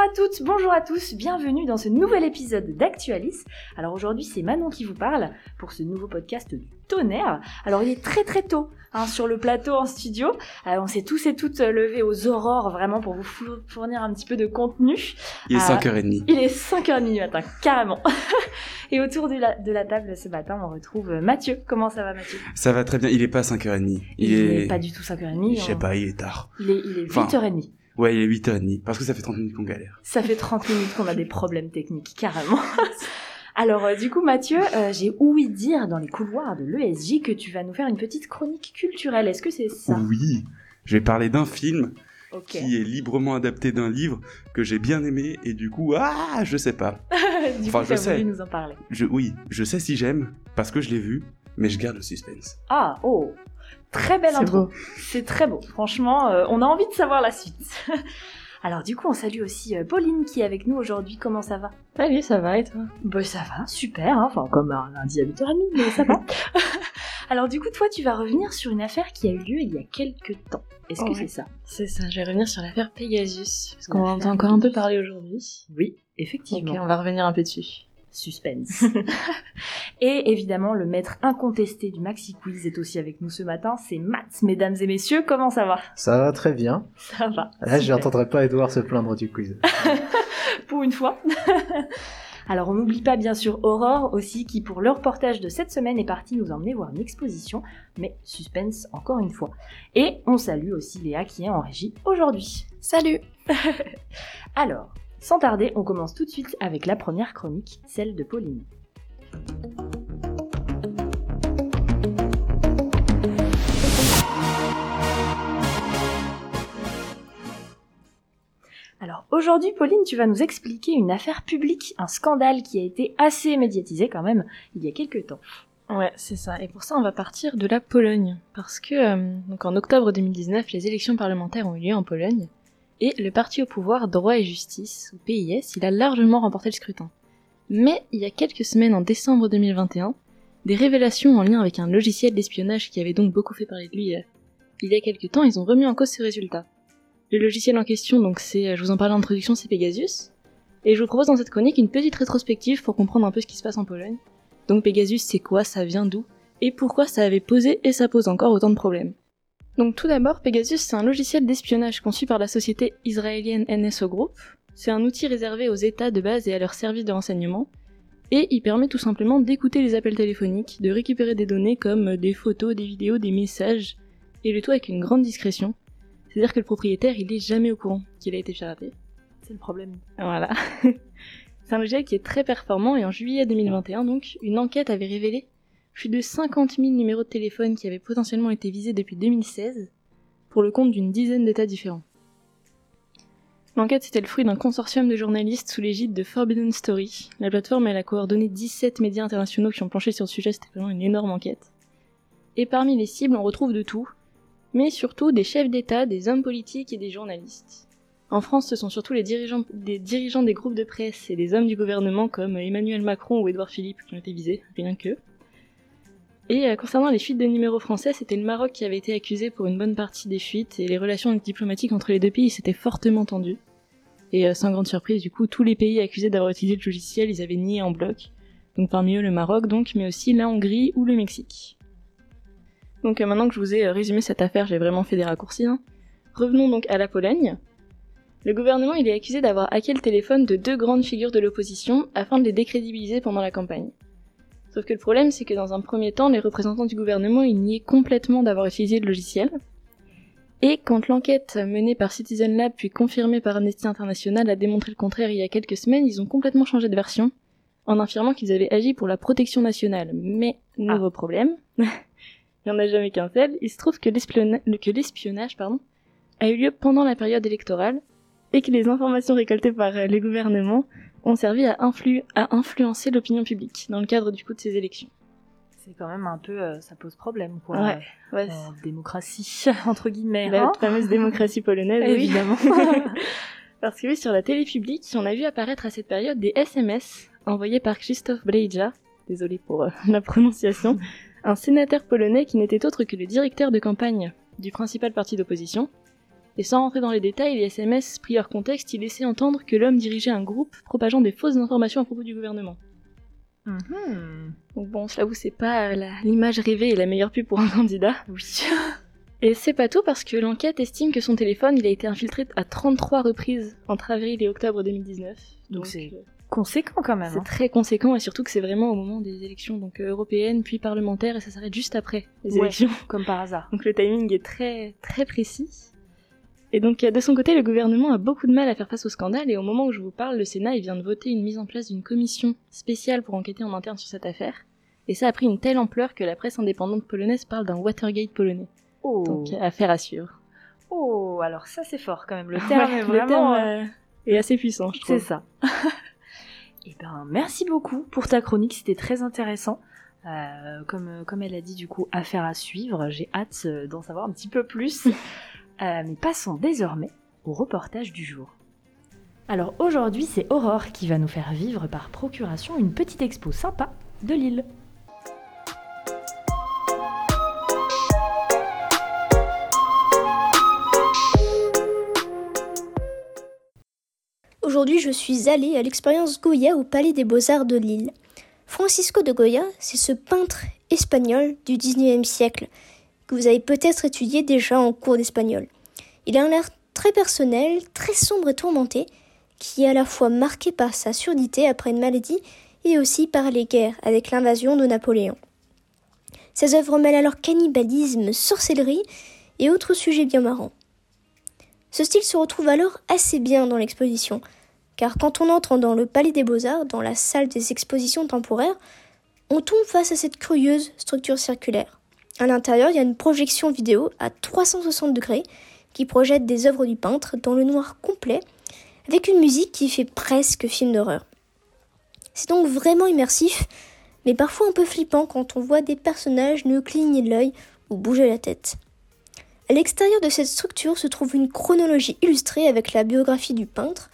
Bonjour à toutes, bonjour à tous, bienvenue dans ce nouvel épisode d'Actualis. Alors aujourd'hui c'est Manon qui vous parle pour ce nouveau podcast du tonnerre. Alors il est très très tôt hein, sur le plateau en studio. Euh, on s'est tous et toutes levés aux aurores vraiment pour vous fournir un petit peu de contenu. Il est 5h30. Il est 5h30 du matin, carrément. et autour de la, de la table ce matin on retrouve Mathieu. Comment ça va Mathieu? Ça va très bien, il est pas 5h30. Il, est... pas du tout 5h30. Je sais pas, il est tard. Il est, il est 8h30. Ouais, il est 8h30, parce que ça fait 30 minutes qu'on galère. Ça fait 30 minutes qu'on a des problèmes techniques, carrément. Alors, euh, du coup, Mathieu, euh, j'ai ouï dire dans les couloirs de l'ESJ que tu vas nous faire une petite chronique culturelle. Est-ce que c'est ça? Oui, je vais parler d'un film qui est librement adapté d'un livre que j'ai bien aimé et du coup, ah, je sais pas. du enfin, coup, je sais. nous en parler. Je, oui, je sais si j'aime parce que je l'ai vu, mais je garde le suspense. Ah, oh, Très belle intro. C'est très beau. Franchement, euh, on a envie de savoir la suite. Alors du coup, on salue aussi euh, Pauline qui est avec nous aujourd'hui. Comment ça va? Salut, ça va et toi? Bah ça va, super. Hein. enfin, comme un lundi à 8h30, mais ça va. Alors du coup, toi, tu vas revenir sur une affaire qui a eu lieu il y a quelques temps. Est-ce que c'est ça? C'est ça, je vais revenir sur l'affaire Pegasus, parce qu'on entend encore un peu parler aujourd'hui. Oui, effectivement. Ok, on va revenir un peu dessus suspense. et évidemment, le maître incontesté du Maxi Quiz est aussi avec nous ce matin, c'est Matt, mesdames et messieurs, comment ça va? Ça va très bien. Ça va. Là, je n'entendrai pas Edouard se plaindre du quiz. pour une fois. Alors on n'oublie pas bien sûr Aurore aussi qui pour le reportage de cette semaine est partie nous emmener voir une exposition, mais suspense encore une fois. Et on salue aussi Léa qui est en régie aujourd'hui. Salut Alors, sans tarder, on commence tout de suite avec la première chronique, celle de Pauline. Alors aujourd'hui, Pauline, tu vas nous expliquer une affaire publique, un scandale qui a été assez médiatisé quand même il y a quelques temps. Ouais, c'est ça. Et pour ça, on va partir de la Pologne. Parce que, euh, en octobre 2019, les élections parlementaires ont eu lieu en Pologne et le parti au pouvoir Droit et Justice, ou PIS, il a largement remporté le scrutin. Mais il y a quelques semaines, en décembre 2021, des révélations en lien avec un logiciel d'espionnage qui avait donc beaucoup fait parler de lui euh, il y a quelques temps, ils ont remis en cause ces résultats. Le logiciel en question, donc c'est, euh, je vous en parlais en introduction, c'est Pegasus. Et je vous propose dans cette chronique une petite rétrospective pour comprendre un peu ce qui se passe en Pologne. Donc Pegasus, c'est quoi, ça vient d'où, et pourquoi ça avait posé et ça pose encore autant de problèmes? Donc tout d'abord, Pegasus, c'est un logiciel d'espionnage conçu par la société israélienne NSO Group. C'est un outil réservé aux États de base et à leurs services de renseignement, et il permet tout simplement d'écouter les appels téléphoniques, de récupérer des données comme des photos, des vidéos, des messages, et le tout avec une grande discrétion. C'est-à-dire que le propriétaire, il est jamais au courant qu'il a été piraté. C'est le problème. Voilà. c'est un logiciel qui est très performant et en juillet 2021, donc, une enquête avait révélé plus de 50 000 numéros de téléphone qui avaient potentiellement été visés depuis 2016, pour le compte d'une dizaine d'États différents. L'enquête était le fruit d'un consortium de journalistes sous l'égide de Forbidden Story. La plateforme a coordonné 17 médias internationaux qui ont planché sur le sujet, c'était vraiment une énorme enquête. Et parmi les cibles, on retrouve de tout, mais surtout des chefs d'État, des hommes politiques et des journalistes. En France, ce sont surtout les dirigeants, des dirigeants des groupes de presse et des hommes du gouvernement comme Emmanuel Macron ou Édouard Philippe qui ont été visés, rien que. Et euh, concernant les fuites de numéros français, c'était le Maroc qui avait été accusé pour une bonne partie des fuites, et les relations diplomatiques entre les deux pays s'étaient fortement tendues. Et euh, sans grande surprise, du coup, tous les pays accusés d'avoir utilisé le logiciel, ils avaient nié en bloc. Donc parmi eux le Maroc, donc, mais aussi la Hongrie ou le Mexique. Donc euh, maintenant que je vous ai résumé cette affaire, j'ai vraiment fait des raccourcis. Hein. Revenons donc à la Pologne. Le gouvernement il est accusé d'avoir hacké le téléphone de deux grandes figures de l'opposition afin de les décrédibiliser pendant la campagne. Sauf que le problème, c'est que dans un premier temps, les représentants du gouvernement, ils niaient complètement d'avoir utilisé le logiciel. Et quand l'enquête menée par Citizen Lab puis confirmée par Amnesty International a démontré le contraire il y a quelques semaines, ils ont complètement changé de version, en affirmant qu'ils avaient agi pour la protection nationale. Mais, nouveau ah. problème, il n'y en a jamais qu'un seul, il se trouve que l'espionnage a eu lieu pendant la période électorale, et que les informations récoltées par les gouvernements ont servi à, à influencer l'opinion publique dans le cadre du coup de ces élections. C'est quand même un peu, euh, ça pose problème quoi. Ouais, ouais. démocratie entre guillemets. La hein. fameuse démocratie polonaise, évidemment. Parce que oui, sur la télé publique, on a vu apparaître à cette période des SMS envoyés par Krzysztof Brejja, désolé pour euh, la prononciation, un sénateur polonais qui n'était autre que le directeur de campagne du principal parti d'opposition, Et sans rentrer dans les détails, les SMS pris hors contexte, il laissait entendre que l'homme dirigeait un groupe propageant des fausses informations à propos du gouvernement. Mhm. Donc bon, cela vous c'est pas l'image rêvée et la meilleure pub pour un candidat. Oui. Et c'est pas tout parce que l'enquête estime que son téléphone il a été infiltré à 33 reprises entre avril et octobre 2019. Donc c'est conséquent quand même. C'est hein. très conséquent et surtout que c'est vraiment au moment des élections donc euh, européennes puis parlementaires et ça s'arrête juste après les Ouais. élections. Comme par hasard. Donc le timing est très très précis. Et donc euh, de son côté, le gouvernement a beaucoup de mal à faire face au scandale et au moment où je vous parle, le Sénat il vient de voter une mise en place d'une commission spéciale pour enquêter en interne sur cette affaire. Et ça a pris une telle ampleur que la presse indépendante polonaise parle d'un Watergate polonais. Oh. Donc affaire à suivre. oh, alors ça c'est fort quand même. Le terme Ouais, est le vraiment. terme, euh, est assez puissant, je trouve. C'est ça. Eh ben, merci beaucoup pour ta chronique, c'était très intéressant. Euh, comme, comme elle a dit, du coup, affaire à suivre. J'ai hâte d'en savoir un petit peu plus. Euh, mais passons désormais au reportage du jour. Alors aujourd'hui, c'est Aurore qui va nous faire vivre par procuration une petite expo sympa de Lille. Aujourd'hui, je suis allée à l'expérience Goya au Palais des Beaux-Arts de Lille. Francisco de Goya, c'est ce peintre espagnol du 19e siècle que vous avez peut-être étudié déjà en cours d'espagnol. Il a un air très personnel, très sombre et tourmenté, qui est à la fois marqué par sa surdité après une maladie et aussi par les guerres avec l'invasion de Napoléon. Ses œuvres mêlent alors cannibalisme, sorcellerie et autres sujets bien marrants. Ce style se retrouve alors assez bien dans l'exposition, car quand on entre dans le Palais des Beaux-Arts, dans la salle des expositions temporaires, on tombe face à cette curieuse structure circulaire. À l'intérieur, il y a une projection vidéo à 360 degrés qui projette des œuvres du peintre dans le noir complet, avec une musique qui fait presque film d'horreur. C'est donc vraiment immersif, mais parfois un peu flippant quand on voit des personnages ne cligner l'œil ou bouger la tête. À l'extérieur de cette structure se trouve une chronologie illustrée avec la biographie du peintre,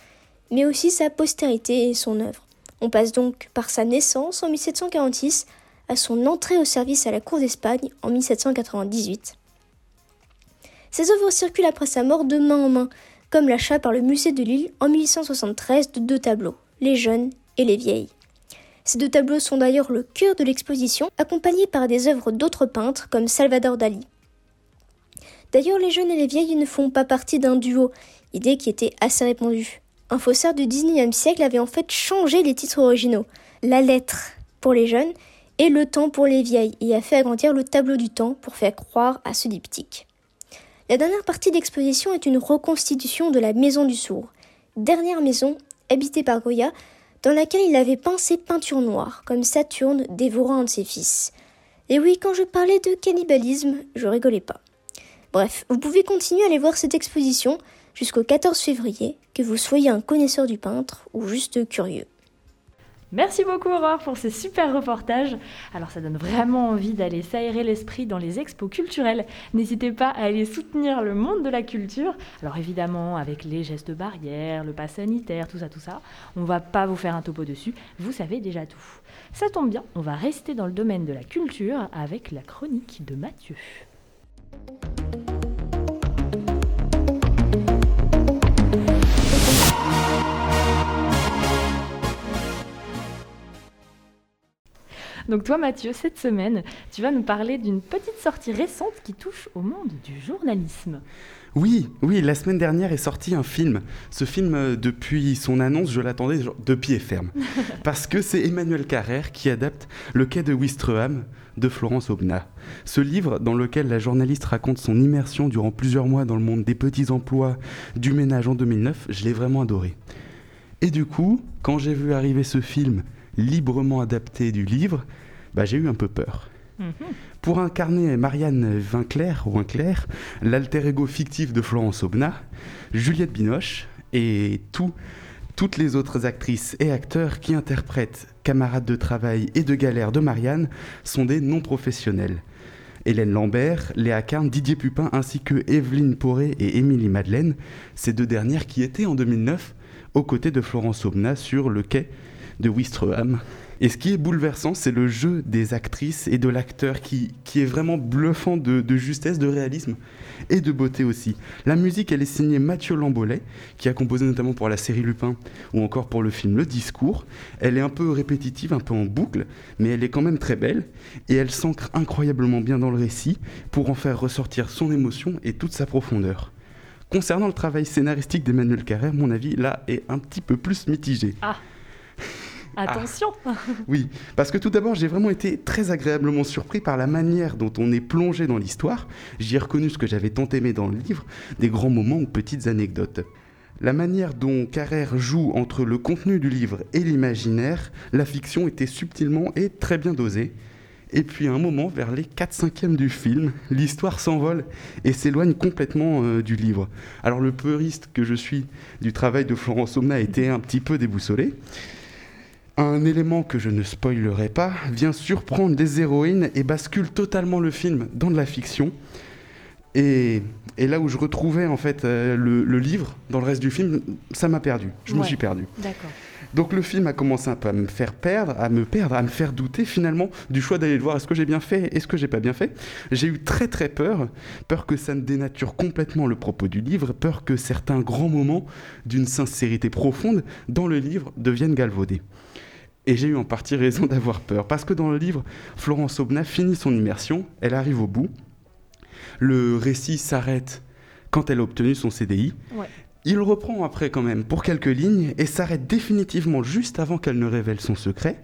mais aussi sa postérité et son œuvre. On passe donc par sa naissance en 1746 à son entrée au service à la cour d'Espagne en 1798. Ses œuvres circulent après sa mort de main en main, comme l'achat par le musée de Lille en 1873 de deux tableaux, Les jeunes et les vieilles. Ces deux tableaux sont d'ailleurs le cœur de l'exposition, accompagnés par des œuvres d'autres peintres comme Salvador Dali. D'ailleurs, les jeunes et les vieilles ne font pas partie d'un duo, idée qui était assez répandue. Un faussaire du 19e siècle avait en fait changé les titres originaux. La lettre pour les jeunes et le temps pour les vieilles, et a fait agrandir le tableau du temps pour faire croire à ce diptyque. La dernière partie d'exposition est une reconstitution de la maison du sourd, dernière maison habitée par Goya, dans laquelle il avait peint ses peintures noires, comme Saturne dévorant un de ses fils. Et oui, quand je parlais de cannibalisme, je rigolais pas. Bref, vous pouvez continuer à aller voir cette exposition jusqu'au 14 février, que vous soyez un connaisseur du peintre ou juste curieux. Merci beaucoup Aurore pour ces super reportages. Alors ça donne vraiment envie d'aller s'aérer l'esprit dans les expos culturelles. N'hésitez pas à aller soutenir le monde de la culture. Alors évidemment avec les gestes barrières, le pass sanitaire, tout ça, tout ça. On va pas vous faire un topo dessus, vous savez déjà tout. Ça tombe bien, on va rester dans le domaine de la culture avec la chronique de Mathieu. Donc toi Mathieu, cette semaine, tu vas nous parler d'une petite sortie récente qui touche au monde du journalisme. Oui, oui, la semaine dernière est sorti un film. Ce film, euh, depuis son annonce, je l'attendais de pied ferme. Parce que c'est Emmanuel Carrère qui adapte Le quai de Ouistreham de Florence Aubenas. Ce livre, dans lequel la journaliste raconte son immersion durant plusieurs mois dans le monde des petits emplois du ménage en 2009, je l'ai vraiment adoré. Et du coup, quand j'ai vu arriver ce film librement adapté du livre, bah, j'ai eu un peu peur. Pour incarner Marianne Vinclair, ou Vinclair, l'alter ego fictif de Florence Aubenas, Juliette Binoche et tout, toutes les autres actrices et acteurs qui interprètent camarades de travail et de galère de Marianne sont des non-professionnels. Hélène Lambert, Léa Carne, Didier Pupin ainsi que Evelyne Poré et Émilie Madeleine, ces deux dernières qui étaient en 2009 aux côtés de Florence Aubenas sur le quai de Wistreham. Et ce qui est bouleversant, c'est le jeu des actrices et de l'acteur qui, qui est vraiment bluffant de, de justesse, de réalisme et de beauté aussi. La musique, elle est signée Mathieu Lambolet, qui a composé notamment pour la série Lupin ou encore pour le film Le Discours. Elle est un peu répétitive, un peu en boucle, mais elle est quand même très belle et elle s'ancre incroyablement bien dans le récit pour en faire ressortir son émotion et toute sa profondeur. Concernant le travail scénaristique d'Emmanuel Carrère, mon avis là est un petit peu plus mitigé. Attention Oui, parce que tout d'abord, j'ai vraiment été très agréablement surpris par la manière dont on est plongé dans l'histoire. J'y ai reconnu ce que j'avais tant aimé dans le livre, des grands moments ou petites anecdotes. La manière dont Carrère joue entre le contenu du livre et l'imaginaire, la fiction était subtilement et très bien dosée. Et puis à un moment, vers les 4 cinquièmes du film, l'histoire s'envole et s'éloigne complètement euh, du livre. Alors le puriste que je suis du travail de Florence Omna a été un petit peu déboussolé. Un élément que je ne spoilerai pas vient surprendre des héroïnes et bascule totalement le film dans de la fiction. Et, et là où je retrouvais en fait euh, le, le livre dans le reste du film, ça m'a perdu. Je me suis perdu. D'accord. Donc le film a commencé un peu à me faire perdre, à me perdre, à me faire douter finalement du choix d'aller le voir. Est-ce que j'ai bien fait? Est-ce que j'ai pas bien fait? J'ai eu très très peur, peur que ça ne dénature complètement le propos du livre, peur que certains grands moments d'une sincérité profonde dans le livre deviennent galvaudés. Et j'ai eu en partie raison d'avoir peur, parce que dans le livre, Florence Aubenas finit son immersion, elle arrive au bout, le récit s'arrête quand elle a obtenu son CDI, Ouais. il reprend après quand même pour quelques lignes et s'arrête définitivement juste avant qu'elle ne révèle son secret.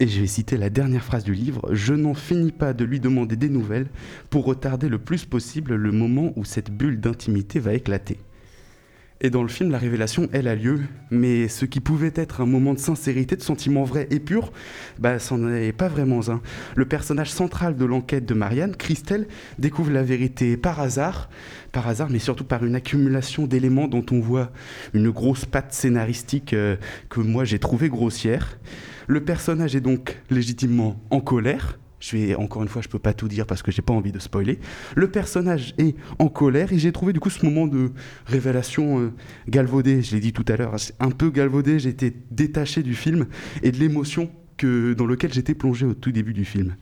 Et je vais citer la dernière phrase du livre, Je n'en finis pas de lui demander des nouvelles pour retarder le plus possible le moment où cette bulle d'intimité va éclater. Et dans le film, la révélation, elle a lieu, mais ce qui pouvait être un moment de sincérité, de sentiment vrai et pur, bah, c'en est pas vraiment un. Le personnage central de l'enquête de Marianne, Christelle, découvre la vérité par hasard, par hasard, mais surtout par une accumulation d'éléments dont on voit une grosse patte scénaristique euh, que moi j'ai trouvé grossière. Le personnage est donc légitimement en colère. Je vais encore une fois, je peux pas tout dire parce que j'ai pas envie de spoiler. Le personnage est en colère et j'ai trouvé du coup ce moment de révélation euh, galvaudé. Je l'ai dit tout à l'heure, un peu galvaudé. Été détaché du film et de l'émotion que dans lequel j'étais plongé au tout début du film.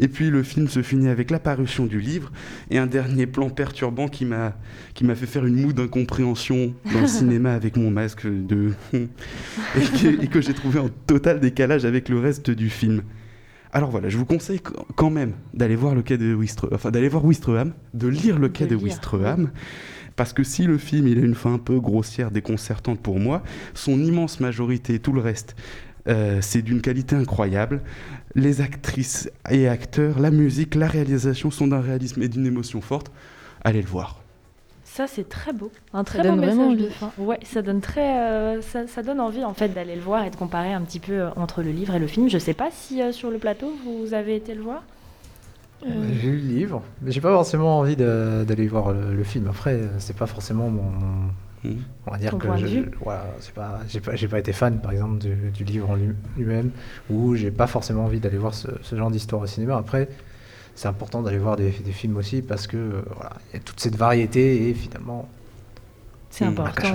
Et puis le film se finit avec l'apparition du livre et un dernier plan perturbant qui m'a qui m'a fait faire une moue d'incompréhension dans le cinéma avec mon masque et que j'ai trouvé en total décalage avec le reste du film. Alors voilà, je vous conseille qu- quand même d'aller voir le quai de Wistre, enfin d'aller voir Wistreham, de lire le quai De Wistreham. Parce que si le film il a une fin un peu grossière, déconcertante pour moi, son immense majorité, tout le reste, euh, c'est d'une qualité incroyable. Les actrices et acteurs, la musique, la réalisation sont d'un réalisme et d'une émotion forte. Allez le voir. Ça, c'est très beau. Un très Ça beau donne message vraiment de envie. fin. Ouais, ça donne très, euh, ça, ça donne envie en fait d'aller le voir et de comparer un petit peu euh, entre le livre et le film. Je sais pas si euh, sur le plateau vous avez été le voir. Euh, J'ai lu le livre, mais j'ai pas forcément envie d'aller voir le, le film. Après, c'est pas forcément mon. Mhm. On va dire Ton que vue. voilà, c'est pas, j'ai pas, j'ai pas été fan, par exemple, du, du livre en lui- lui-même, ou j'ai pas forcément envie d'aller voir ce, ce genre d'histoire au cinéma. Après, c'est important d'aller voir des, des films aussi parce que euh, voilà, il y a toute cette variété et finalement, C'est important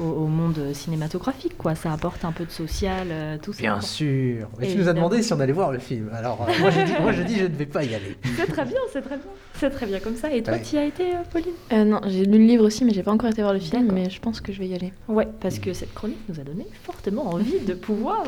au, au- au monde cinématographique, quoi. Ça apporte un peu de social, euh, tout ça. bien sûr. Mais tu nous as demandé si on allait voir le film. Alors, euh, moi, je dis, moi, je dis, je ne vais pas y aller. C'est très bien, c'est très bien. C'est très bien comme ça. Et toi, Ouais. tu y as été, euh, Pauline? Euh, non, j'ai lu le livre aussi, mais j'ai pas encore été voir le film, mais je pense que je vais y aller. Ouais, parce que cette chronique nous a donné fortement envie de pouvoir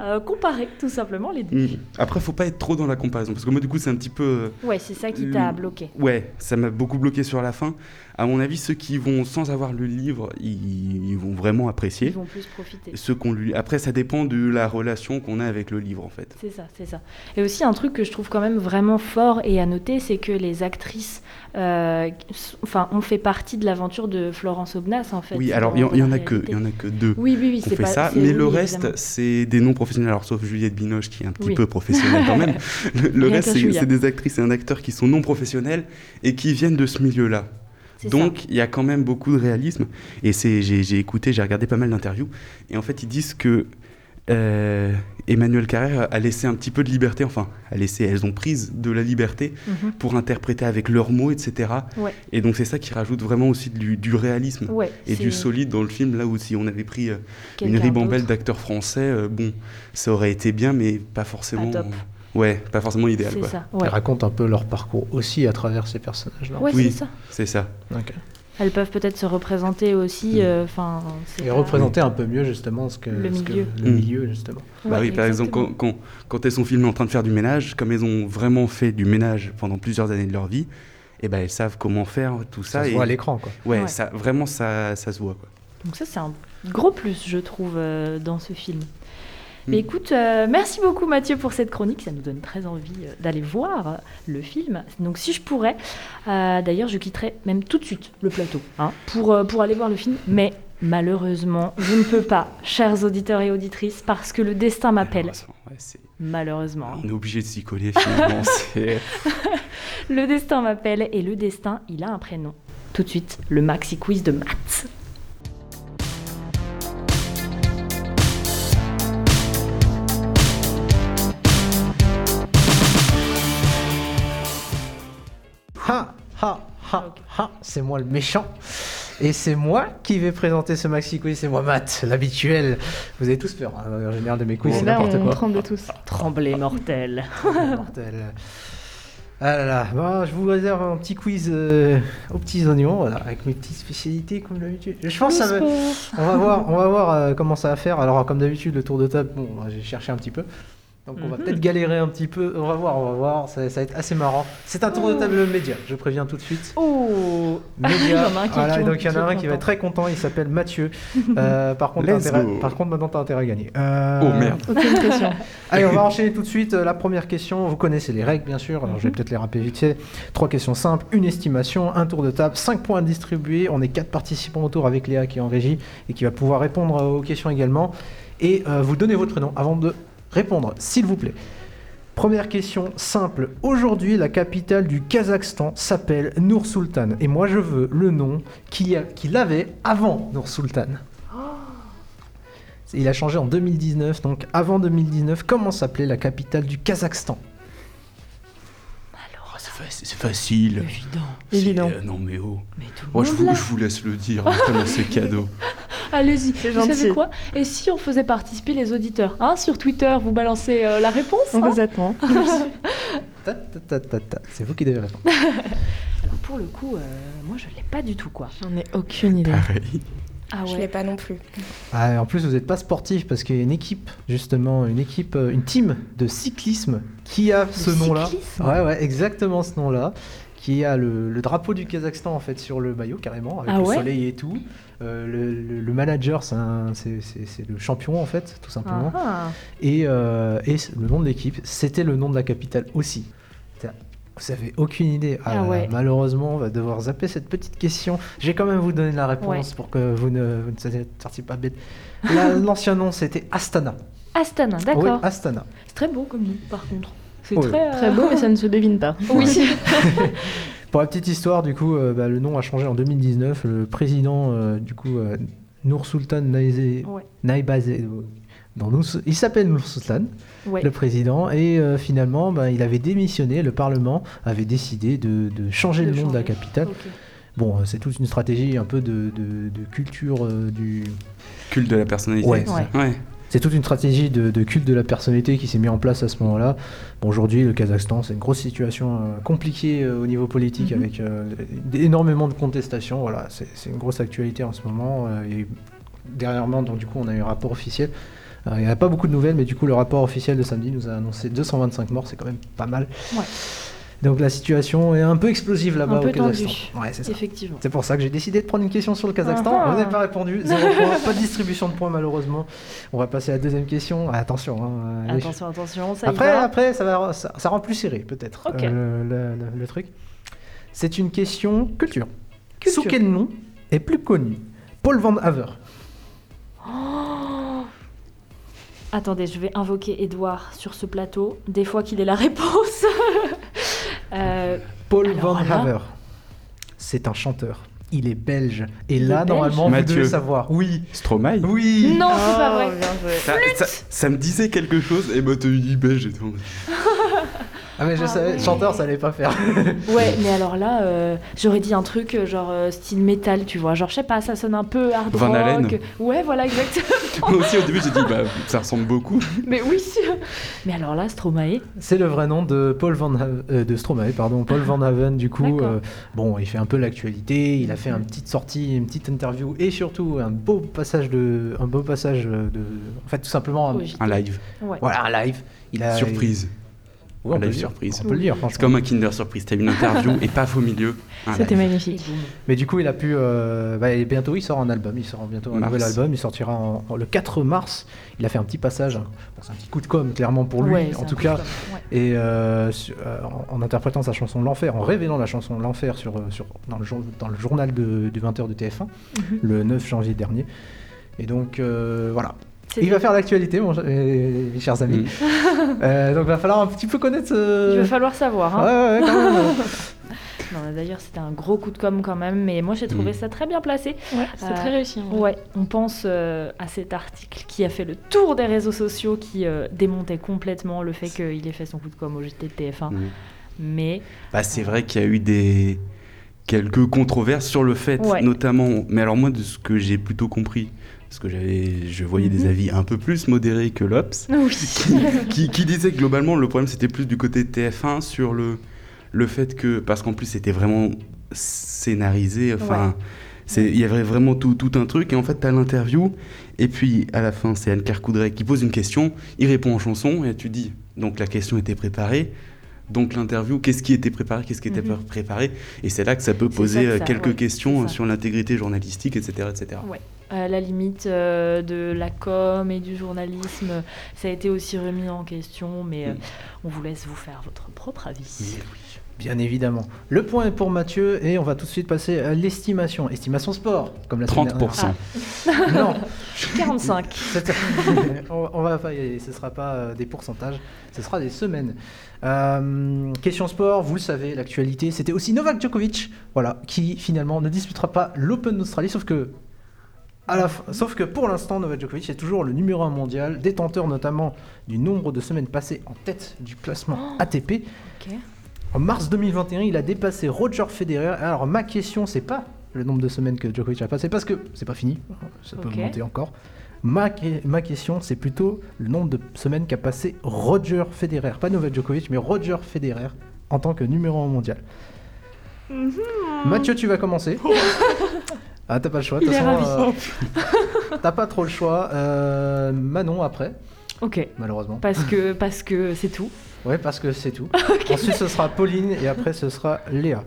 euh, comparer tout simplement les deux. Mhm. Après, faut pas être trop dans la comparaison parce que moi, du coup, c'est un petit peu. euh, Ouais, c'est ça qui t'a bloqué. Ouais, ça m'a beaucoup bloqué sur la fin. À mon avis, ceux qui vont sans avoir le livre, ils, ils vont vraiment Ils apprécier. vont plus profiter. Ceux qu'on lui... Après, ça dépend de la relation qu'on a avec le livre, en fait. C'est ça, c'est ça. Et aussi un truc que je trouve quand même vraiment fort et à noter, c'est que les actrices, euh, enfin, ont fait partie de l'aventure de Florence Aubenas en fait. oui, alors il y, en- y a que, il y en a que deux Oui, oui, oui, c'est pas ça, mais oui, le reste, c'est des non professionnels. Alors, sauf Juliette Binoche qui est un petit Oui. peu professionnelle quand même. Le, le reste, c'est des actrices et un acteur qui sont non professionnels et qui viennent de ce milieu-là. Donc, il y a quand même beaucoup de réalisme. Et j'ai écouté, j'ai regardé pas mal d'interviews. Et en fait, ils disent que euh, Emmanuel Carrère a laissé un petit peu de liberté, enfin, a laissé, elles ont prise de la liberté Mhm. pour interpréter avec leurs mots, etc. Ouais. Et donc c'est ça qui rajoute vraiment aussi du, du réalisme Ouais, et du solide dans le film, là où si on avait pris euh, une ribambelle d'acteurs français, euh, bon, ça aurait été bien, mais pas forcément... ouais, pas forcément idéal, C'est quoi. ça, Elles ouais. racontent un peu leur parcours aussi à travers ces personnages-là. Ouais, Oui. c'est ça. C'est ça. Elles peuvent peut-être se représenter aussi. Mm. euh, Enfin, Et pas- représenter un peu mieux justement ce que Le ce que- milieu. le Mm. milieu justement. bah Ouais, oui, par exemple, quand, quand, quand elles sont filmées en train de faire du ménage, comme elles ont vraiment fait du ménage pendant plusieurs années de leur vie, et ben elles savent comment faire tout ça. Ça, se et voit à l'écran quoi. ouais, Ouais. Ça, vraiment, ça, ça se voit. Quoi. Donc ça, c'est un gros plus, je trouve, euh, dans ce film. Mais Mm. écoute, euh, merci beaucoup Mathieu pour cette chronique, ça nous donne très envie euh, d'aller voir le film. Donc si je pourrais, euh, d'ailleurs je quitterais même tout de suite le plateau hein, pour, pour aller voir le film, mais malheureusement je ne peux pas, chers auditeurs et auditrices, parce que le destin m'appelle. Malheureusement, ouais, c'est- Malheureusement. on est obligé de s'y coller finalement. Le destin m'appelle et le destin, il a un prénom. Tout de suite, le maxi quiz de maths. Ha ha c'est moi le méchant. Et c'est moi qui vais présenter ce maxi quiz, c'est moi Matt, l'habituel. Vous avez tous peur, hein, en général de mes quiz, c'est là, n'importe on quoi. tremble tous. Tremblé mortel. Mortel. Ah là là, bon, je vous réserve un petit quiz euh, aux petits oignons, voilà, avec mes petites spécialités comme d'habitude. Je pense que ça va, on va voir, on va voir euh, comment ça va faire. Alors comme d'habitude, le tour de table, bon, j'ai cherché un petit peu. Donc on va Mhm. peut-être galérer un petit peu. On va voir, on va voir. Ça, ça va être assez marrant. C'est un tour de table média. Je préviens tout de suite. Oh Média. Il y en a un qui- Voilà, qui- donc il y en a est un qui va être très content. Il s'appelle Mathieu. Euh, par contre, intérêt- par contre, maintenant t'as intérêt à gagner. Euh, Oh merde. Aucune pression. Allez, on va enchaîner tout de suite. Euh, La première question, vous connaissez les règles, bien sûr. Alors, je vais peut-être les rappeler vite fait. Trois questions simples, une estimation, un tour de table, cinq points à distribuer. On est quatre participants autour avec Léa qui est en régie et qui va pouvoir répondre euh, aux questions également. Et euh, vous donnez votre nom avant de répondre, s'il vous plaît. Première question simple. Aujourd'hui, la capitale du Kazakhstan s'appelle Nour Sultan. Et moi, je veux le nom qu'il avait avant Nour Sultan. Il a changé en 2019, donc avant 2019, comment s'appelait la capitale du Kazakhstan? C'est faci- c'est facile. Évident. Évident. euh, non mais oh. Mais tout le Moi, je monde vous, je vous laisse le dire. Vraiment, c'est cadeau. Allez-y, vous gentil. savez quoi? Et si on faisait participer les auditeurs hein, Sur Twitter, vous balancez euh, la réponse On hein? Vous attend. C'est vous qui devez répondre. Alors pour le coup, euh, moi je l'ai pas du tout quoi. J'en ai aucune idée. Pareil. Ah Je l'ai pas non plus. Ah, en plus, vous n'êtes pas sportif parce qu'il y a une équipe, justement, une équipe, euh, une team de cyclisme qui a ce nom-là. cyclisme Ouais, ouais, exactement ce nom-là. Qui a le, le drapeau du Kazakhstan en fait sur le maillot carrément avec Ah le ouais soleil et tout. Euh, le, le- le manager c'est le champion en fait tout simplement. Ah, Et, euh, et le nom de l'équipe, c'était le nom de la capitale aussi. Vous avez aucune idée. Ah là, ouais. Malheureusement, on va devoir zapper cette petite question. Je vais quand même vous donner la réponse pour que vous ne, vous ne sortiez pas bête. La- L'ancien nom, c'était Astana. Astana, Oui, d'accord. Astana. C'est très beau comme nom par contre. C'est Oui. très, euh, Très beau, mais ça ne se devine pas. Oui. Pour la petite histoire, du coup, euh, bah, le nom a changé en 2019. Le président, euh, du coup, euh, Nour Sultan Naizé- Ouais. Naibazé, il s'appelle Nour Sultan. Ouais. le président, et euh, finalement, bah, il avait démissionné. Le Parlement avait décidé de, de changer De le nom de la capitale. Bon, euh, c'est toute une stratégie un peu de, de- de culture euh, du. Culte de la personnalité. Ouais, Ouais. Ouais. C'est toute une stratégie de, de culte de la personnalité qui s'est mis en place à ce moment-là. Bon, aujourd'hui, le Kazakhstan, c'est une grosse situation euh, compliquée euh, au niveau politique Mhm. avec euh, énormément de contestations. Voilà, c'est une grosse actualité en ce moment. Euh, eu- dernièrement, donc du coup, on a eu un rapport officiel. Euh, il n'y a pas beaucoup de nouvelles, mais du coup, le rapport officiel de samedi nous a annoncé 225 morts, c'est quand même pas mal. Ouais. Donc la situation est un peu explosive là-bas au Kazakhstan. Ouais, c'est ça. Effectivement. C'est pour ça que j'ai décidé de prendre une question sur le Kazakhstan. Ah ah. Vous n'avez pas répondu, zéro point, pas de distribution de points malheureusement. On va passer à la deuxième question. Ah, attention. hein. Attention, attention, ça Après, y va. après ça, va, ça, ça rend plus serré peut-être euh, le, le- le truc. C'est une question culture. Culture. Sous quel nom est plus connu Paul Van Haver? Oh Attendez, je vais invoquer Edouard sur ce plateau, des fois qu'il ait la réponse. Euh, Paul Van là- Haver. C'est un chanteur il est belge. Et Il là, normalement, vous devez savoir. Oui. Stromae Oui. Non, c'est pas Oh, vrai. ça, ça- ça me disait quelque chose, et bah tu dis belge et tout. Ah, mais je Ah savais, ouais. chanteur, ça allait pas faire. Ouais, mais alors là, euh, j'aurais dit un truc euh, genre euh, style métal, tu vois. Genre, je sais pas, ça sonne un peu hard Van rock. Halen. Ouais, voilà, exactement. Moi aussi au début j'ai dit bah ça ressemble beaucoup. mais oui. Mais alors là, Stromae. C'est le vrai nom de Paul Van Haven, euh, de Stromae, pardon, Paul Van Haven. Du coup, euh, bon, il fait un peu l'actualité. Il a fait une petite sortie, une petite interview et surtout un beau passage de, un beau passage de, en fait, tout simplement, un- live, Ouais. voilà, un live. Il a surprise. Ouais, on peut live le dire. surprise. On peut le dire, C'est comme un Kinder Surprise, t'as une interview et paf au milieu. un C'était magnifique. Mais du coup, il a pu. euh, bah, et bientôt, il sort un album. Il sort bientôt un Mars. nouvel album. Il sortira en- en- le 4 mars. Il a fait un petit passage. Bon, c'est un petit coup de com, clairement pour lui, Ouais, en tout cas. ouais. Et euh, su- euh, en, en interprétant sa chanson L'Enfer, en révélant la chanson L'Enfer sur, euh, sur, dans, le, jour- dans le journal de, du 20h de TF1, Mhm. le 9 janvier dernier. Et donc, euh, voilà. C'est Il va faire l'actualité, mon, euh, mes chers amis. Mm. Euh, donc, il va falloir un petit peu connaître ce. Il va falloir savoir. Hein. Ouais, ouais, quand même. Non, D'ailleurs, c'était un gros coup de com' quand même, mais moi j'ai trouvé Mm. ça très bien placé. Ouais, c'était Euh, très réussi. hein. Ouais, on pense euh, à cet article qui a fait le tour des réseaux sociaux, qui euh, démontait complètement le fait qu'il ait fait son coup de com' au JT de TF1. Mm. Mais Bah, c'est vrai qu'il y a eu des quelques controverses sur le fait, Ouais. notamment. Mais alors moi, de ce que j'ai plutôt compris, parce que j'avais, je voyais des Mhm. avis un peu plus modérés que l'Obs, oui, qui, qui disaient que globalement le problème c'était plus du côté de TF1 sur le le fait que parce qu'en plus c'était vraiment scénarisé, enfin. Ouais. Il y avait vraiment tout, tout un truc, et en fait, tu as l'interview, et puis à la fin, c'est Anne-Claire Coudray qui pose une question, il répond en chanson, et tu dis, donc la question était préparée, donc l'interview, qu'est-ce qui était préparé, qu'est-ce qui était Mhm. pas préparé, et c'est là que ça peut poser ça euh, quelques ouais, questions euh, sur l'intégrité journalistique, etc. etc. Ouais. À la limite euh, de la com et du journalisme, ça a été aussi remis en question, mais euh, on vous laisse vous faire votre propre avis. Bien évidemment. Le point est pour Mathieu et on va tout de suite passer à l'estimation. Estimation sport, comme la semaine 30%. dernière. Non, 45. c'est- on, va pas y aller. Ce sera pas euh, des pourcentages, ce sera des semaines. Euh, question sport, vous le savez, l'actualité, c'était aussi Novak Djokovic, voilà, qui finalement ne disputera pas l'Open d'Australie, sauf que à la fin- sauf que pour l'instant, Novak Djokovic est toujours le numéro 1 mondial, détenteur notamment du nombre de semaines passées en tête du classement ATP. Ok. En mars 2021, il a dépassé Roger Federer. Alors ma question, c'est pas le nombre de semaines que Djokovic a passé, parce que c'est pas fini, ça peut Ok. monter encore. Ma, que- ma question, c'est plutôt le nombre de semaines qu'a passé Roger Federer, pas Novak Djokovic, mais Roger Federer en tant que numéro 1 mondial. Mhm. Mathieu, tu vas commencer. ah, t'as pas le choix. de toute Il est façon, euh, T'as pas trop le choix. Euh, Manon après, Ok. malheureusement. Parce que parce que c'est tout. Ouais, parce que c'est tout. Ensuite, ce sera Pauline et après, ce sera Léa.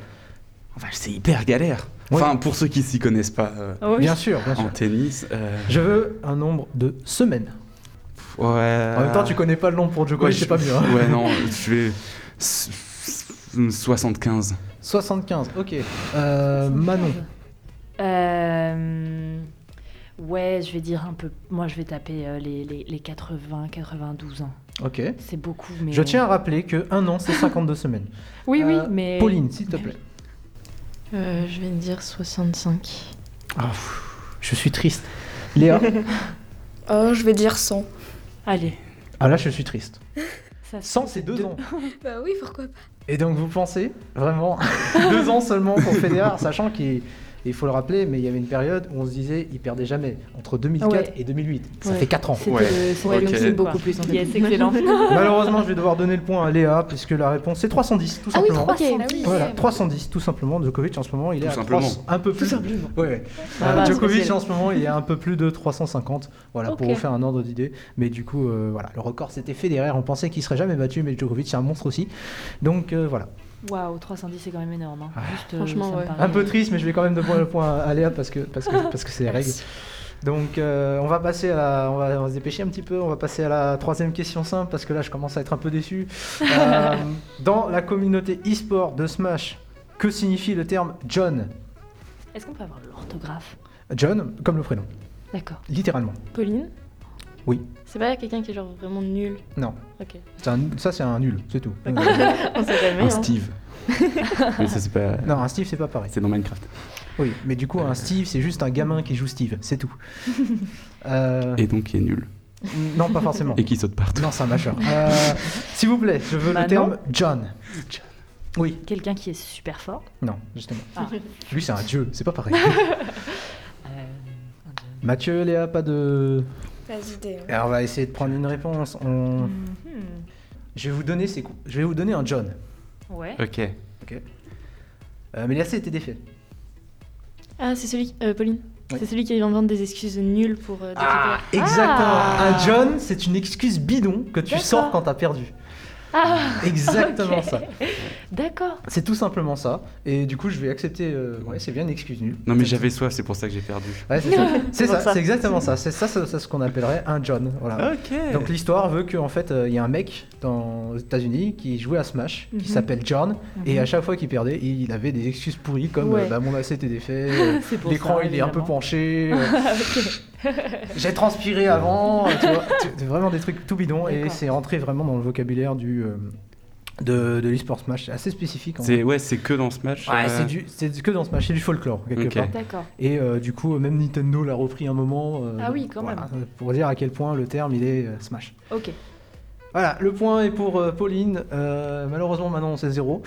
Enfin, c'est hyper galère. Enfin, pour ceux qui s'y connaissent pas euh, Ah oui. Bien sûr, bien sûr. en tennis. euh, Je veux un nombre de semaines. ouais. En même temps, tu connais pas le nombre pour Djokovic, Ouais, c'est je- pas mieux. hein. Ouais, non, je vais. s- s- 75. 75, ok. Euh, Manon. Euh, ouais, je vais dire un peu. Moi, je vais taper euh, les, les, les 80, 92 ans. Ok. C'est beaucoup, mais. Je tiens à rappeler que un an, c'est 52 semaines. Oui, oui, Euh, mais. Pauline, s'il te plaît. Euh, je vais dire 65. Ah, pff, je suis triste. Léa Oh, je vais dire 100. Allez. Ah là, je suis triste. Ça se 100, fait c'est deux ans. Bah oui, pourquoi pas. Et donc, vous pensez vraiment deux ans seulement pour Federer, sachant qu'il il faut le rappeler, mais il y avait une période où on se disait il perdait jamais entre 2004 Ouais. et 2008. Ça Ouais. fait 4 ans. Ouais. le- c'était Ouais, c'est quoi. beaucoup plus, en. Yes, excellent. Malheureusement, je vais devoir donner le point à Léa, puisque la réponse c'est 310, tout Ah oui, simplement. 300. Voilà, 310 tout simplement. Djokovic en ce moment, il est Tout à simplement. 300, un peu plus. simplement. Ouais. Ah Euh, bah, Djokovic en ce moment, il est un peu plus de 350. Voilà, pour vous faire un ordre d'idée. Mais du coup, euh, voilà, le record c'était Federer. On pensait qu'il serait jamais battu, mais Djokovic c'est un monstre aussi. Donc euh, voilà. Waouh, 310, c'est quand même énorme. hein. Juste, euh, Franchement, ouais. paraît- Un peu triste, mais je vais quand même donner le point à Léa parce que parce que parce que c'est les règles. Donc euh, on va passer à la, on va, on va se dépêcher un petit peu, on va passer à la troisième question simple parce que là je commence à être un peu déçu. Euh, dans la communauté e-sport de Smash, que signifie le terme John? Est-ce qu'on peut avoir l'orthographe? John comme le prénom, D'accord. littéralement. Pauline? Oui. C'est pas quelqu'un qui est genre vraiment nul. Non, Ok. un- ça c'est un nul, c'est tout. On sait jamais. Un hein. Steve. Mais ça, c'est pas. Non, un Steve, c'est pas pareil. C'est dans Minecraft. Oui, mais du coup, un Steve, c'est juste un gamin qui joue Steve, c'est tout. Euh, Et donc, il est nul. Non, pas forcément. Et qui saute partout. Non, c'est un mâcheur. Euh, S'il vous plaît, je veux Bah le terme John. Oui, Quelqu'un qui est super fort. non, justement. Ah. Lui, c'est un dieu, c'est pas pareil. Euh, Mathieu, Léa, pas de. Pas d'idée. hein. Alors, on va essayer de prendre une réponse. On- mhm. Je vais vous donner Je vais vous donner un John. Ouais. Ok. Euh, mais Léa, c'était défait. Ah, c'est celui. euh, Pauline. Oui. C'est celui qui vient vendre des excuses nulles pour. euh, Ah, exactement. Ah. Un John, c'est une excuse bidon que tu sors quand t'as perdu. Ah, Exactement ça. D'accord. C'est tout simplement ça. Et du coup, je vais accepter. euh, Ouais, c'est bien une excuse nulle. Non, mais j'avais soif, c'est pour ça que j'ai perdu. Ouais, c'est ça. C'est ça, exactement ça. C'est ça, c'est c'est ce qu'on appellerait un John. Voilà. Ok. Donc l'histoire veut qu'en fait, euh, il y a un mec dans, aux États-Unis qui jouait à Smash, qui Mhm. s'appelle John, et Mhm. à chaque fois qu'il perdait, il avait des excuses pourries comme Ouais. euh, bah, mon AC était défait, C'est pour l'écran il est un peu évidemment. penché, euh, j'ai transpiré avant, tu vois, tu- vraiment des trucs tout bidons, et c'est rentré vraiment dans le vocabulaire du euh, de, de l'e-sport Smash, c'est assez spécifique. en C'est ouais, c'est que dans Smash. Ouais, euh, c'est du, c'est que dans Smash, c'est du folklore quelque Ok. part. D'accord. Et euh, du coup, même Nintendo l'a repris un moment. euh, Ah oui, quand voilà, Pour dire à quel point le terme il est euh, Smash. Ok. Voilà, le point est pour euh, Pauline. Euh, malheureusement, maintenant c'est zéro.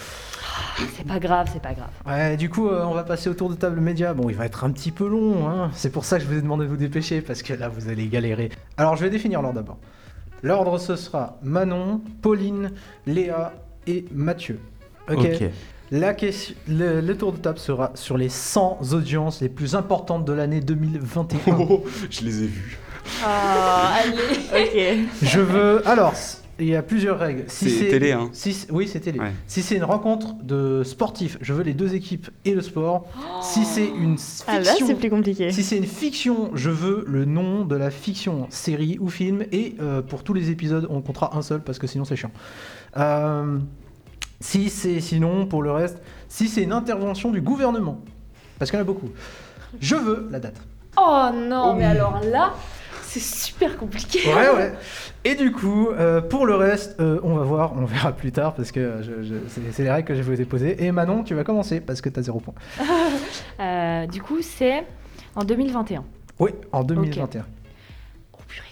C'est pas grave, c'est pas grave. Ouais, du coup, euh, on va passer au tour de table média. Bon, il va être un petit peu long. Hein. C'est pour ça que je vous ai demandé de vous dépêcher parce que là, vous allez galérer. Alors, je vais définir l'ordre d'abord. L'ordre, ce sera Manon, Pauline, Léa et Mathieu. Ok. La question, le, le tour de table sera sur les 100 audiences les plus importantes de l'année 2021. Oh, je les ai vus. Ah, allez. Ok. Je veux. Alors, il y a plusieurs règles. Si C'est télé, hein. si oui, c'est télé. Ouais. Si c'est une rencontre de sportifs, je veux les deux équipes et le sport. Si c'est une Ah là, fiction, c'est plus compliqué. si c'est une fiction, je veux le nom de la fiction, série ou film. Et euh, pour tous les épisodes, on comptera un seul parce que sinon c'est chiant. Euh, si c'est sinon, pour le reste, si c'est une intervention du gouvernement, parce qu'il y en a beaucoup, je veux la date. Oh non, mais alors là, c'est super compliqué. Ouais, ouais. Et du coup, euh, pour le reste, euh, on va voir, on verra plus tard parce que je- je- c'est les règles que je vous ai posées. Et Manon, tu vas commencer parce que t'as zéro point. Euh, du coup, c'est en 2021. Oui, en 2021. Oh purée.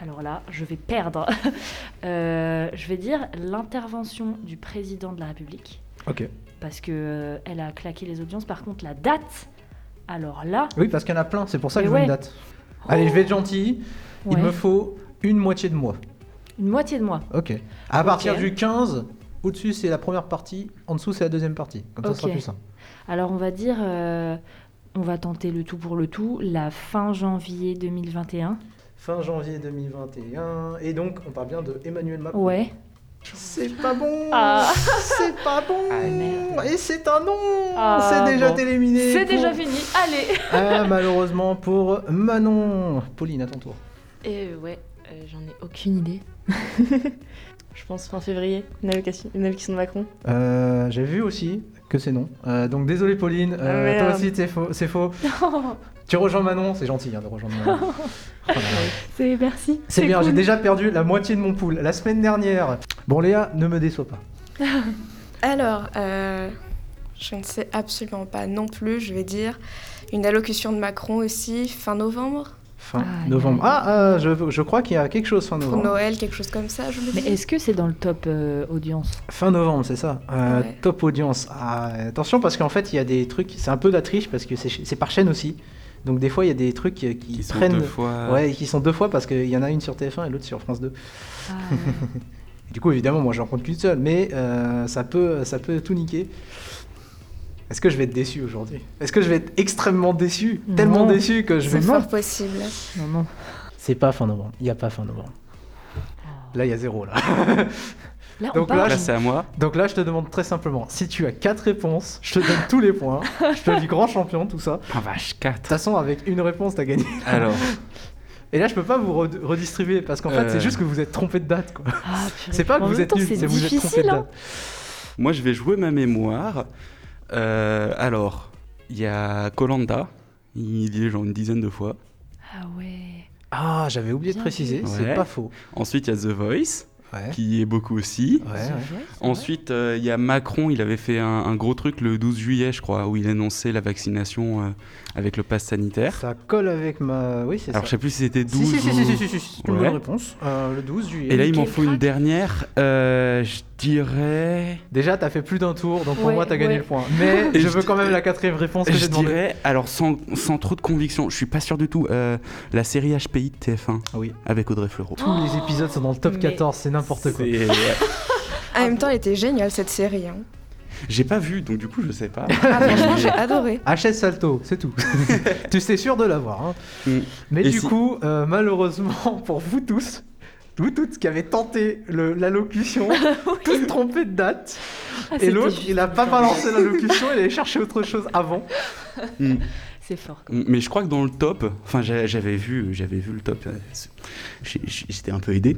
Alors là, je vais perdre. Je vais dire l'intervention du président de la République. Ok. Parce que elle a claqué les audiences. Par contre, la date, alors là. Oui, parce qu'il y en a plein, c'est pour ça que je veux une ouais. date. Allez, je vais être gentil. Il ouais, me faut une moitié de mois. Une moitié de mois. Ok. À partir du 15, au-dessus c'est la première partie, en dessous c'est la deuxième partie. Comme ça, ce sera Ok. plus simple. Alors on va dire, euh, on va tenter le tout pour le tout, la fin janvier 2021. Fin janvier 2021. Et donc, on parle bien de Emmanuel Macron. Ouais. C'est pas bon Ah. C'est pas bon Ah. Et c'est un non Ah, C'est déjà bon. éliminé C'est pour- déjà fini. Allez. Ah, malheureusement pour Manon. Pauline, à ton tour. Euh, ouais, euh, j'en ai aucune idée. Je pense fin février, une allocation, une allocation de Macron. Euh, J'ai vu aussi que c'est non. Euh, donc désolé Pauline, toi aussi c'est faux. C'est faux. Tu rejoins Manon, c'est gentil hein, de rejoindre Manon. Voilà. C'est merci. C'est bien, cool. j'ai déjà perdu la moitié de mon pool la semaine dernière. Bon Léa, ne me déçois pas. Alors, euh, je ne sais absolument pas non plus. Je vais dire une allocution de Macron aussi, fin novembre. Fin novembre. Ah, euh, je, je crois qu'il y a quelque chose fin Pour novembre. Noël, quelque chose comme ça, je me Mais dis. est-ce que c'est dans le top euh, audience? Fin novembre, c'est ça. Euh, Ouais. Top audience. Ah, attention parce qu'en fait, il y a des trucs, c'est un peu de la triche parce que c'est par chaîne aussi. Donc des fois, il y a des trucs qui, qui Qui sont prennent. deux fois. Ouais, qui sont deux fois parce qu'il y en a une sur TF1 et l'autre sur France 2. Ah, du coup, évidemment, moi, j'en compte qu'une seule, mais euh, ça, peut, ça peut tout niquer. Est-ce que je vais être déçu aujourd'hui? Est-ce que je vais être extrêmement déçu Tellement Non. déçu que je vais... C'est fort possible. Non, non. C'est pas fin novembre. Il n'y a pas fin novembre. Là, il y a zéro, là. Là, on Donc parle. Là, c'est à moi. Donc là, je te demande très simplement, si tu as quatre réponses, je te donne tous les points. Je te dis grand champion, tout ça. De Ah, vache, 4. toute façon, avec une réponse, t'as gagné. Alors, Et là, je peux pas vous re- redistribuer parce qu'en fait, Euh. c'est juste que vous êtes trompé de date, quoi. Ah. C'est pas que vous êtes temps, nul, c'est vous êtes trompé de hein. date. moi, je vais jouer ma mémoire. Euh, alors, il y a Colanda. Il y est genre une dizaine de fois. Ah ouais. Ah, j'avais oublié de préciser, c'est Ouais. pas faux. Ensuite, il y a The Voice. Ouais. qui y est beaucoup aussi. Ouais, ouais. Ensuite, euh, il y a Macron, il avait fait un, un gros truc le 12 juillet, je crois, où il annonçait la vaccination euh, avec le pass sanitaire. Ça colle avec ma. Oui, c'est ça. Alors, je sais plus si c'était 12 Si, si, si, ou... si, si, si, si, c'est une Ouais. bonne réponse. Euh, le 12 juillet. Et là, il m'en faut une dernière. Euh, je dirais... Déjà, t'as fait plus d'un tour, donc pour Ouais, moi, t'as gagné ouais. le point. Mais je je veux quand même la quatrième réponse que Je j'ai demandé. dirais, alors sans, sans trop de conviction, je suis pas sûr du tout, euh, la série HPI de TF1 Ah oui. avec Audrey Fleurot. Tous les épisodes sont dans le top Mais 14, c'est n'importe quoi. En même temps, elle était géniale cette série. hein. J'ai pas vu, donc du coup, je sais pas. Ah, franchement, j'ai adoré. HS Salto, c'est tout. tu sais sûr de l'avoir. Hein. Mm. Mais Et du si- coup, euh, malheureusement pour vous tous, vous toutes qui avez tenté le- l'allocution, tous trompés de date. Ah, Et l'autre, il a pas balancé l'allocution, il allait chercher autre chose avant. Mm. C'est fort. quoi. Mais je crois que dans le top, enfin j'a- j'avais vu, j'avais vu le top, euh, j'étais un peu aidé.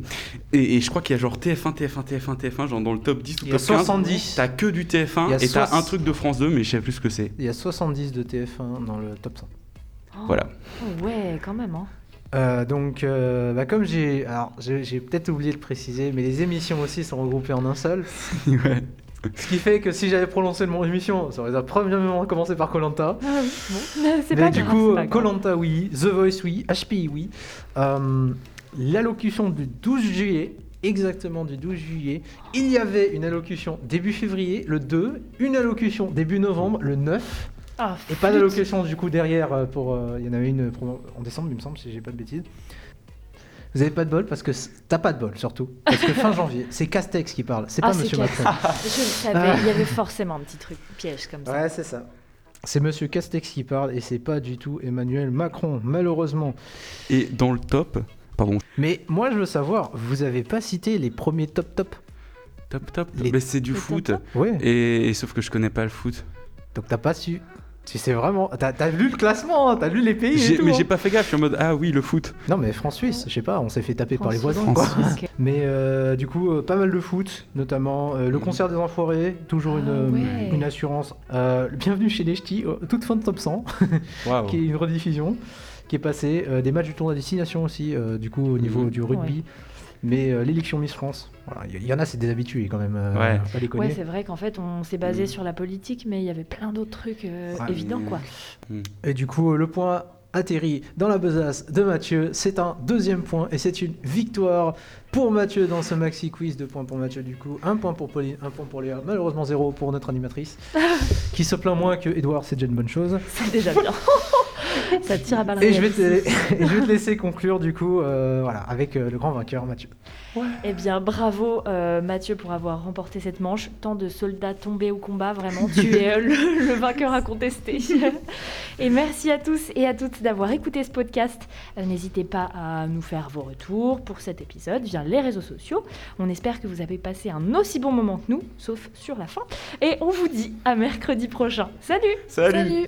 Et, et je crois qu'il y a genre TF1, TF1, TF1, TF1, genre dans le top 10 ou Il y a top 15. 70. T'as que du Il y TF1 a et t'as un truc de France 2, mais je sais plus ce que c'est. Il y a 70 de TF1 dans le top 100. Oh, Voilà. oh, ouais, quand même. Hein. Euh, donc, euh, bah, comme j'ai. Alors, j'ai j'ai peut-être oublié de préciser, mais les émissions aussi sont regroupées en un seul. ouais. Ce qui fait que si j'avais prononcé le mot émission, ça aurait premièrement commencé par Colanta. Ah oui, bon. C'est pas du grave, coup. Colanta oui, The Voice oui, HPI oui. Euh, L'allocution du 12 juillet, exactement du 12 juillet, il y avait une allocution début février, le 2, une allocution début novembre, le 9, Ah, et pas flûte. d'allocution du coup derrière euh, pour. euh, Il y en avait une en décembre, il me semble, si j'ai pas de bêtises. Vous avez pas de bol parce que t'as pas de bol surtout. Parce que fin janvier, c'est Castex qui parle, c'est Ah, pas Monsieur Castex. Macron. Je le savais, il y avait forcément un petit truc piège comme ça. Ouais, c'est ça. C'est Monsieur Castex qui parle et c'est pas du tout Emmanuel Macron, malheureusement. Et dans le top, pardon, Mais moi, je veux savoir, vous avez pas cité les premiers top top? Top top, Les- mais c'est du les foot. top? Ouais. Et, et sauf que je connais pas le foot. Donc t'as pas su. Tu sais vraiment. T'as as lu le classement, hein, t'as lu les pays. et J'ai- tout, mais hein. j'ai pas fait gaffe, je suis en mode ah oui, le foot. Non, mais France-Suisse, je sais pas, on s'est fait taper par les voisins, quoi. France- ok. Mais euh, du coup, euh, pas mal de foot, notamment euh, le concert des Enfoirés, toujours une, Ah euh, ouais. une assurance. Euh, Bienvenue chez les Ch'tis, toute fin de top 100, Waouh. qui est une rediffusion, qui est passée. Euh, des matchs du tournoi à destination aussi, euh, du coup, au niveau Mhm. du rugby. Mais euh, l'élection Miss France, voilà, il y, y en a, c'est des habitués quand même, euh, Ouais. pas déconner. Ouais, c'est vrai qu'en fait, on s'est basé Mm. sur la politique, mais il y avait plein d'autres trucs euh, Ouais. évidents, quoi. Et du coup, le point atterrit dans la besace de Mathieu. C'est un deuxième point et c'est une victoire pour Mathieu dans ce maxi quiz. Deux points pour Mathieu, du coup. Un point pour Pauline, un point pour Léa. Malheureusement, zéro pour notre animatrice qui se plaint moins que Edouard. C'est déjà une bonne chose. C'est déjà bien. ça tire à balles Et je, vais te, et je vais te laisser conclure, du coup, euh, voilà, avec euh, le grand vainqueur, Mathieu. Eh bien, bravo euh, Mathieu pour avoir remporté cette manche. Tant de soldats tombés au combat, vraiment, tu es euh, le, le vainqueur incontesté. et merci à tous et à toutes d'avoir écouté ce podcast. Euh, N'hésitez pas à nous faire vos retours pour cet épisode via les réseaux sociaux. On espère que vous avez passé un aussi bon moment que nous, sauf sur la fin. Et on vous dit à mercredi prochain. Salut Salut. Salut